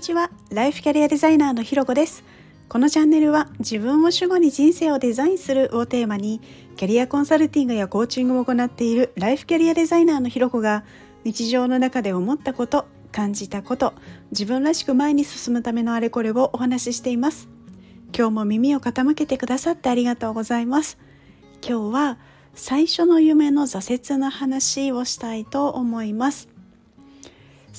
ちは。ライフキャリアデザイナーのひろこです。このチャンネルは自分を主語に人生をデザインするをテーマにキャリアコンサルティングやコーチングを行っているライフキャリアデザイナーのひろこが日常の中で思ったこと感じたこと自分らしく前に進むためのあれこれをお話ししています。今日も耳を傾けてくださってありがとうございます。今日は最初の夢の挫折の話をしたいと思います。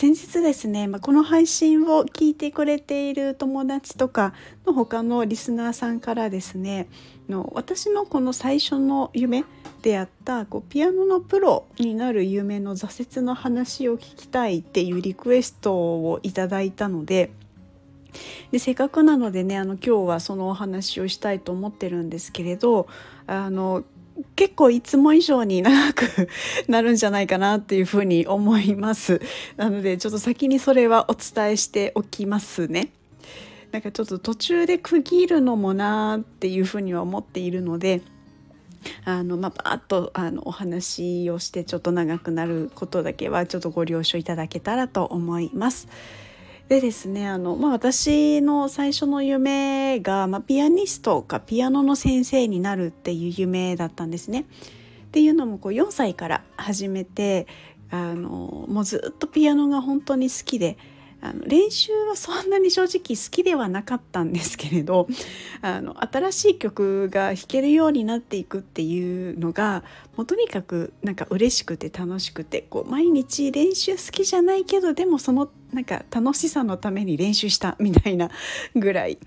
先日ですね、まあ、この配信を聞いてくれている友達とかの他のリスナーさんからですねの私のこの最初の夢であったこうピアノのプロになる夢の挫折の話を聞きたいっていうリクエストをいただいたのででせっかくなのでねあの今日はそのお話をしたいと思ってるんですけれどあの結構いつも以上に長く なるんじゃないかなっていうふうに思います。なのでちょっと先にそれはお伝えしておきますね。なんかちょっと途中で区切るのもなーっていうふうには思っているのであのまあバーッとあのお話をしてちょっと長くなることだけはちょっとご了承いただけたらと思います。でですねあの、まあ、私の最初の夢が、まあ、ピアニストかピアノの先生になるっていう夢だったんですね。っていうのもこう4歳から始めてあのもうずっとピアノが本当に好きであの練習はそんなに正直好きではなかったんですけれど あの新しい曲が弾けるようになっていくっていうのがもうとにかくなんか嬉しくて楽しくてこう毎日練習好きじゃないけどでもそのなんか楽しさのために練習したみたいなぐらい。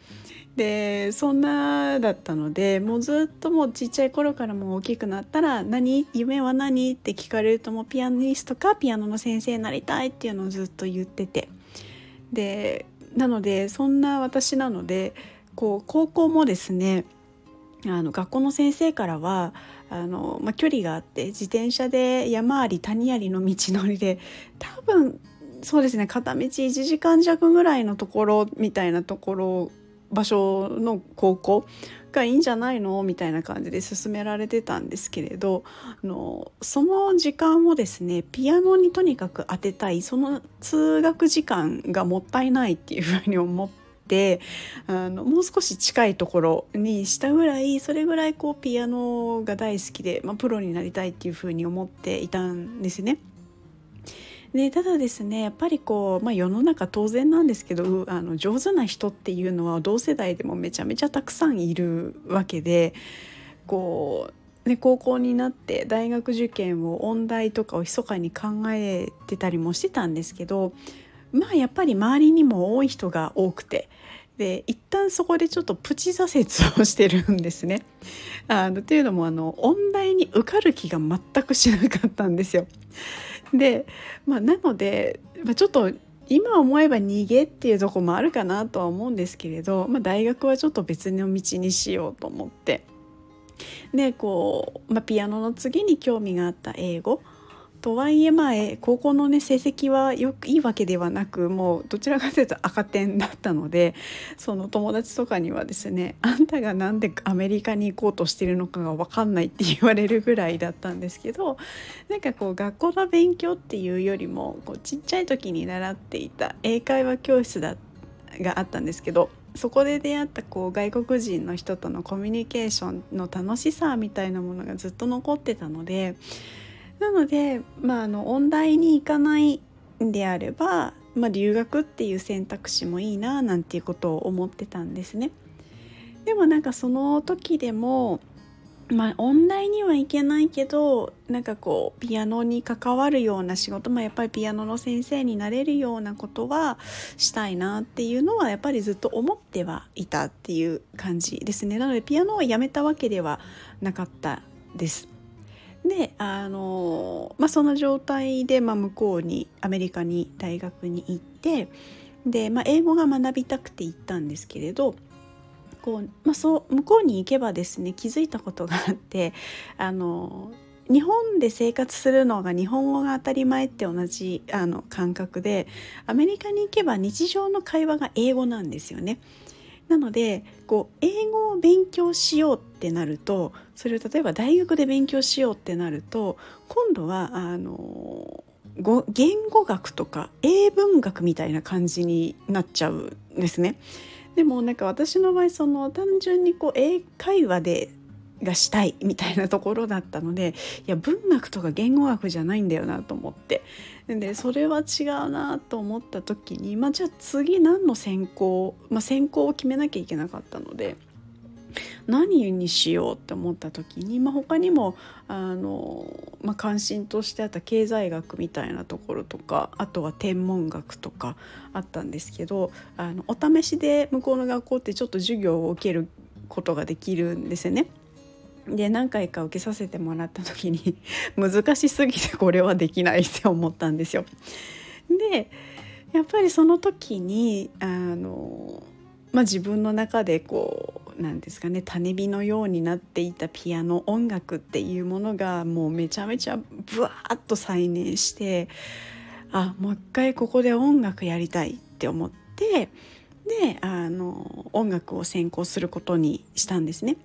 でそんなだったのでもうずっともうちっちゃい頃からもう大きくなったら「何？夢は何?」って聞かれるともうピアニストかピアノの先生になりたいっていうのをずっと言っててでなのでそんな私なのでこう高校もですねあの学校の先生からはあの、まあ、距離があって自転車で山あり谷ありの道のりで多分そうですね片道1時間弱ぐらいのところみたいなところ場所の高校がいいんじゃないの？みたいな感じで勧められてたんですけれどあのその時間をですねピアノにとにかく当てたいその通学時間がもったいないっていうふうに思って。あのもう少し近いところにしたぐらいそれぐらいこうピアノが大好きで、まあ、プロになりたいっていうふうに思っていたんですね。でただですねやっぱりこう、まあ、世の中当然なんですけどあの上手な人っていうのは同世代でもめちゃめちゃたくさんいるわけでこう、ね、高校になって大学受験を音大とかを密かに考えてたりもしてたんですけどまあやっぱり周りにも多い人が多くて。で一旦そこでちょっとプチ挫折をしてるんですね。あのっていうのもあの音大に受かる気が全くしなかったんですよ。で、まあ、なので、まあ、ちょっと今思えば逃げっていうとこもあるかなとは思うんですけれど、まあ、大学はちょっと別の道にしようと思って。でこう、まあ、ピアノの次に興味があった英語。とはいえまあ高校のね成績はよくいいわけではなくもうどちらかというと赤点だったのでその友達とかにはですねあんたが何でアメリカに行こうとしてるのかが分かんないって言われるぐらいだったんですけどなんかこう学校の勉強っていうよりもこうちっちゃい時に習っていた英会話教室だがあったんですけどそこで出会ったこう外国人の人とのコミュニケーションの楽しさみたいなものがずっと残ってたのでなので、まあ、あの音大に行かないんであれば、まあ、留学っていう選択肢もいいななんていうことを思ってたんですね。でもなんかその時でもまあ、音大には行けないけどなんかこうピアノに関わるような仕事、まあ、やっぱりピアノの先生になれるようなことはしたいなっていうのはやっぱりずっと思ってはいたっていう感じですねなのでピアノはやめたわけではなかったです。であの、まあ、その状態で、まあ、向こうにアメリカに大学に行ってで、まあ、英語が学びたくて行ったんですけれどこう、まあ、そう向こうに行けばですね気づいたことがあってあの日本で生活するのが日本語が当たり前って同じあの感覚でアメリカに行けば日常の会話が英語なんですよね。なのでこう英語を勉強しようってなるとそれを例えば大学で勉強しようってなると今度はあの言語学とか英文学みたいな感じになっちゃうんですね。でもなんか私の場合その単純にこう英会話でがしたいみたいなところだったのでいや文学とか言語学じゃないんだよなと思ってでそれは違うなと思った時に、まあ、じゃあ次何の専攻、まあ、専攻を決めなきゃいけなかったので何にしようって思った時に、まあ、他にもあの、まあ、関心としてあった経済学みたいなところとかあとは天文学とかあったんですけどあのお試しで向こうの学校ってちょっと授業を受けることができるんですよね。で何回か受けさせてもらった時に 難しすぎてこれはできないって思ったんですよ。でやっぱりその時にあの、まあ、自分の中でこうなんですかね種火のようになっていたピアノ音楽っていうものがもうめちゃめちゃブワーッと再燃してあもう一回ここで音楽やりたいって思ってであの音楽を専攻することにしたんですね。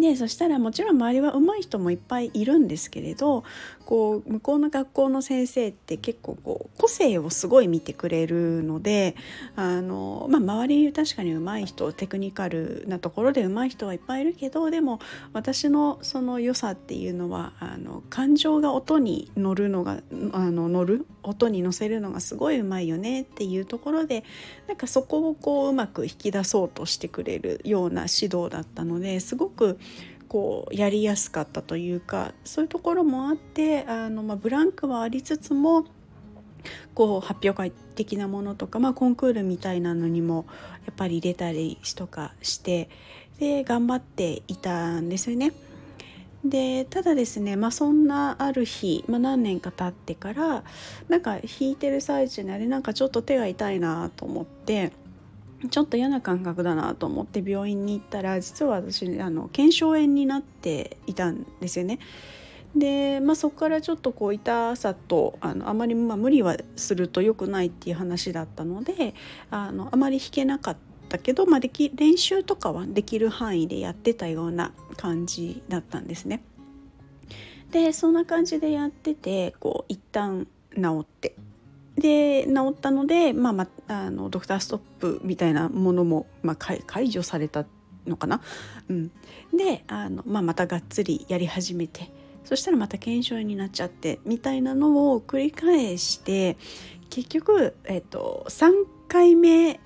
でそしたらもちろん周りは上手い人もいっぱいいるんですけれどこう向こうの学校の先生って結構こう個性をすごい見てくれるのであの、まあ、周り確かに上手い人テクニカルなところで上手い人はいっぱいいるけどでも私のその良さっていうのはあの感情が音に乗るのがあの乗る音に乗せるのがすごい上手いよねっていうところでなんかそこをこううまく引き出そうとしてくれるような指導だったのですごくこうやりやすかったというかそういうところもあってあの、まあ、ブランクはありつつもこう発表会的なものとか、まあ、コンクールみたいなのにもやっぱり入れたりとかしてで頑張っていたんですよね。でただですね、まあ、そんなある日、まあ、何年か経ってからなんか弾いてる最中にあれなんかちょっと手が痛いなと思ってちょっと嫌な感覚だなと思って病院に行ったら実は私あの腱鞘炎になっていたんですよね。で、まあ、そこからちょっとこう痛さとあのあまりまあ無理はすると良くないっていう話だったのであのあまり弾けなかったたけど、まあ、でき練習とかはできる範囲でやってたような感じだったんですね。でそんな感じでやっててこう一旦治ってで治ったので、まあ、まあのドクターストップみたいなものも、まあ、解除されたのかな。うん、であの、まあ、またがっつりやり始めてそしたらまた腱鞘炎になっちゃってみたいなのを繰り返して結局、えっと、3回目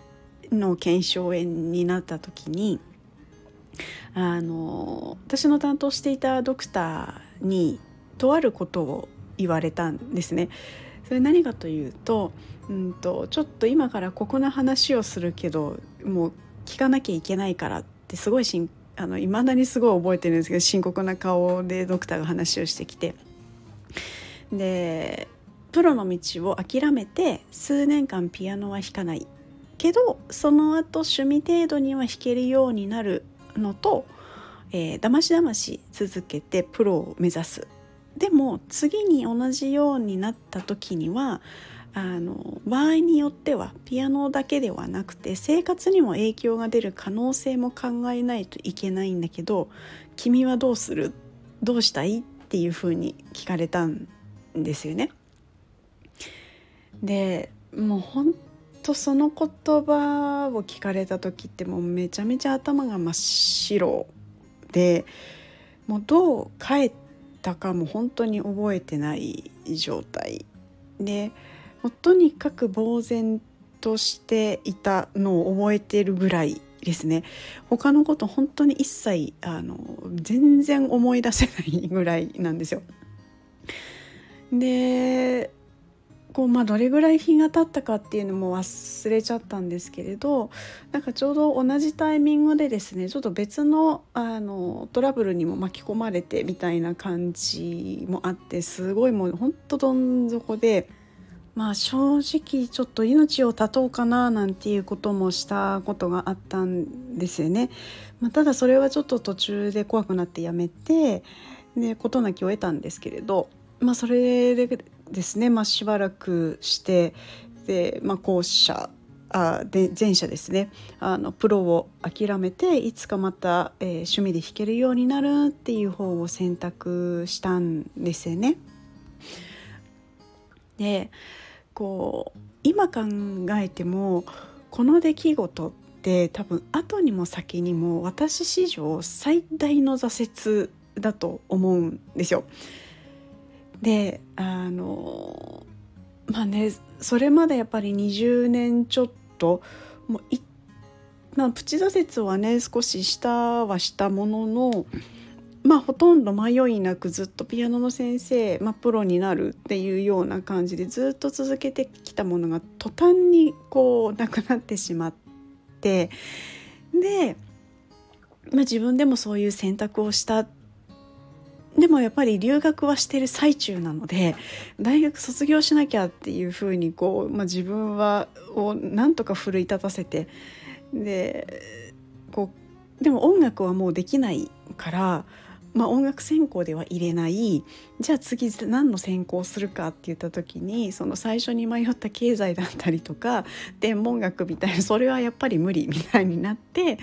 の腱鞘炎になった時にあの私の担当していたドクターにとあることを言われたんですね。それ何かというと,、うんと、ちょっと今からここの話をするけどもう聞かなきゃいけないからってすごいしんあの未だにすごい覚えてるんですけど深刻な顔でドクターが話をしてきてでプロの道を諦めて数年間ピアノは弾かないけどその後趣味程度には弾けるようになるのと、えー、だましだまし続けてプロを目指す。でも次に同じようになった時にはあの場合によってはピアノだけではなくて生活にも影響が出る可能性も考えないといけないんだけど君はどうする？どうしたい？っていうふうに聞かれたんですよね。でもう本当その言葉を聞かれた時ってもうめちゃめちゃ頭が真っ白でもうどう帰ったかも本当に覚えてない状態でもうとにかく呆然としていたのを覚えてるぐらいですね他のこと本当に一切あの全然思い出せないぐらいなんですよ。でこうまあどれぐらい日が経ったかっていうのも忘れちゃったんですけれどなんかちょうど同じタイミングでですねちょっと別のあのトラブルにも巻き込まれてみたいな感じもあってすごいもうほんとどん底で。まあ正直ちょっと命を絶とうかななんていうこともしたことがあったんですよね。まあ、ただそれはちょっと途中で怖くなってやめてで事なきを得たんですけれど、まあ、それでですね、まあ、しばらくしてで、まあ、後者あで前者ですねあのプロを諦めていつかまた、えー、趣味で弾けるようになるっていう方を選択したんですよね。でこう今考えてもこの出来事って多分後にも先にも私史上最大の挫折だと思うんですよ。であのまあねそれまでやっぱり20年ちょっともういまあ、プチ挫折はね少ししたはしたもののまあほとんど迷いなくずっとピアノの先生、まあ、プロになるっていうような感じでずっと続けてきたものが途端にこうなくなってしまってで、まあ、自分でもそういう選択をしたってでもやっぱり留学はしてる最中なので大学卒業しなきゃっていうふうにこう、まあ、自分はをなんとか奮い立たせてでこうでも音楽はもうできないからまあ、音楽専攻では入れない。じゃあ次何の専攻するかって言った時にその最初に迷った経済だったりとか天文学みたいなそれはやっぱり無理みたいになって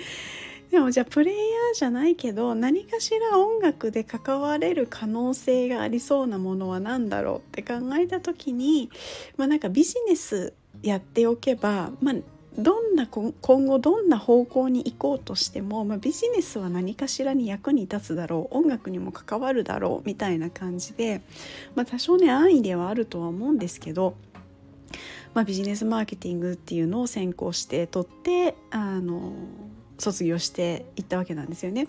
でもじゃあプレイヤーじゃないけど何かしら音楽で関われる可能性がありそうなものは何だろうって考えた時にまあなんかビジネスやっておけばまあどんな今後どんな方向に行こうとしても、まあ、ビジネスは何かしらに役に立つだろう音楽にも関わるだろうみたいな感じで、まあ、多少ね安易ではあるとは思うんですけど、まあ、ビジネスマーケティングっていうのを専攻して取ってあの卒業していったわけなんですよね。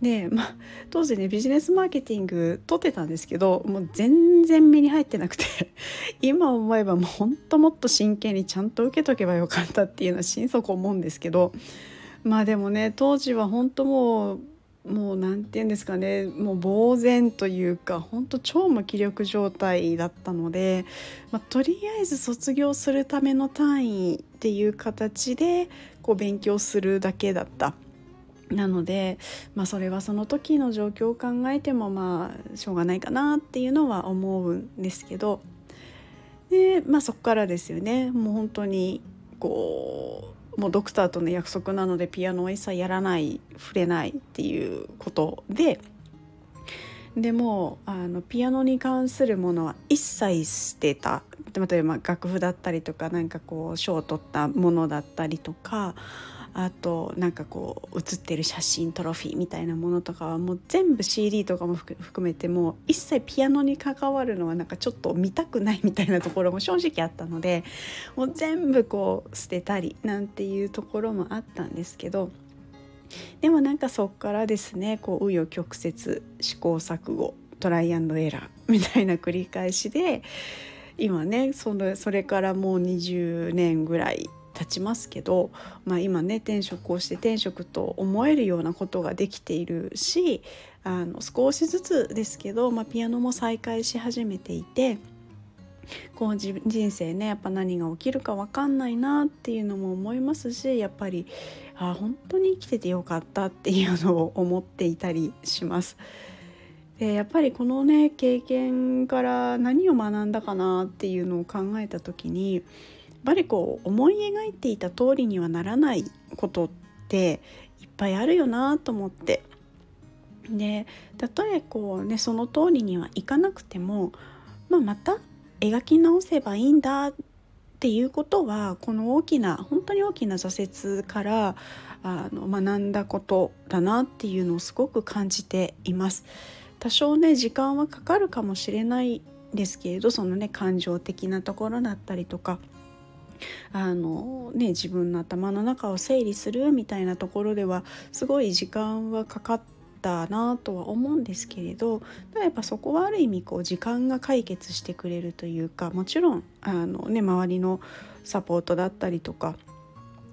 で、まあ、当時ねビジネスマーケティング取ってたんですけどもう全然目に入ってなくて 今思えばもうほんともっと真剣にちゃんと受けとけばよかったっていうのは心底思うんですけどまあでもね当時は本当もうもう何て言うんですかねもう呆然というか本当超無気力状態だったので、まあ、とりあえず卒業するための単位っていう形でこう勉強するだけだった。なので、まあ、それはその時の状況を考えてもまあしょうがないかなっていうのは思うんですけど。で、まあ、そこからですよね。もう本当にこうもうドクターとの約束なのでピアノを一切やらない触れないっていうことででもあのピアノに関するものは一切捨てた。例えば楽譜だったりとか何かこう賞を取ったものだったりとかあとなんかこう写ってる写真トロフィーみたいなものとかはもう全部 CD とかも含めても一切ピアノに関わるのはなんかちょっと見たくないみたいなところも正直あったので もう全部こう捨てたりなんていうところもあったんですけどでもなんかそっからですねこう紆余曲折試行錯誤トライアンドエラーみたいな繰り返しで今ねそのそれからもう20年ぐらい経ちますけど、まあ、今ね転職をして転職と思えるようなことができているしあの少しずつですけど、まあ、ピアノも再開し始めていて。こう人生ねやっぱ何が起きるか分かんないなっていうのも思いますしやっぱりあ本当に生きててよかったっていうのを思っていたりします。でやっぱりこのね経験から何を学んだかなっていうのを考えた時にぱりこう思い描いていた通りにはならないことっていっぱいあるよなと思ってでたとえこうねその通りにはいかなくても、まあ、また描き直せばいいんだっていうことはこの大きな本当に大きな挫折からあの学んだことだなっていうのをすごく感じています。多少ね時間はかかるかもしれないですけれどそのね感情的なところだったりとかあの、ね、自分の頭の中を整理するみたいなところではすごい時間はかかったなとは思うんですけれどやっぱそこはある意味こう時間が解決してくれるというかもちろんあの、ね、周りのサポートだったりとか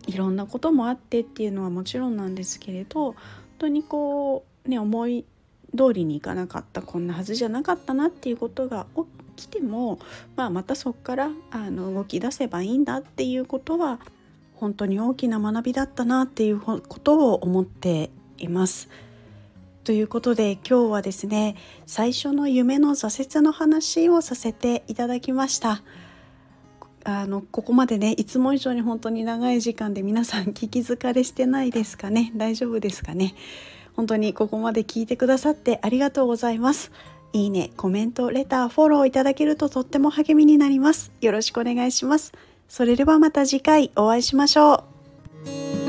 いろんなこともあってっていうのはもちろんなんですけれど本当にこうね思い通りにいかなかったこんなはずじゃなかったなっていうことが起来ても、まあ、またそこからあの動き出せばいいんだっていうことは本当に大きな学びだったなっていうことを思っています。ということで今日はですね最初の夢の挫折の話をさせていただきました。あのここまでねいつも以上に本当に長い時間で皆さん聞き疲れしてないですかね？大丈夫ですかね？本当にここまで聞いてくださってありがとうございます。いいね、コメント、レター、フォローいただけるととっても励みになります。よろしくお願いします。それではまた次回お会いしましょう。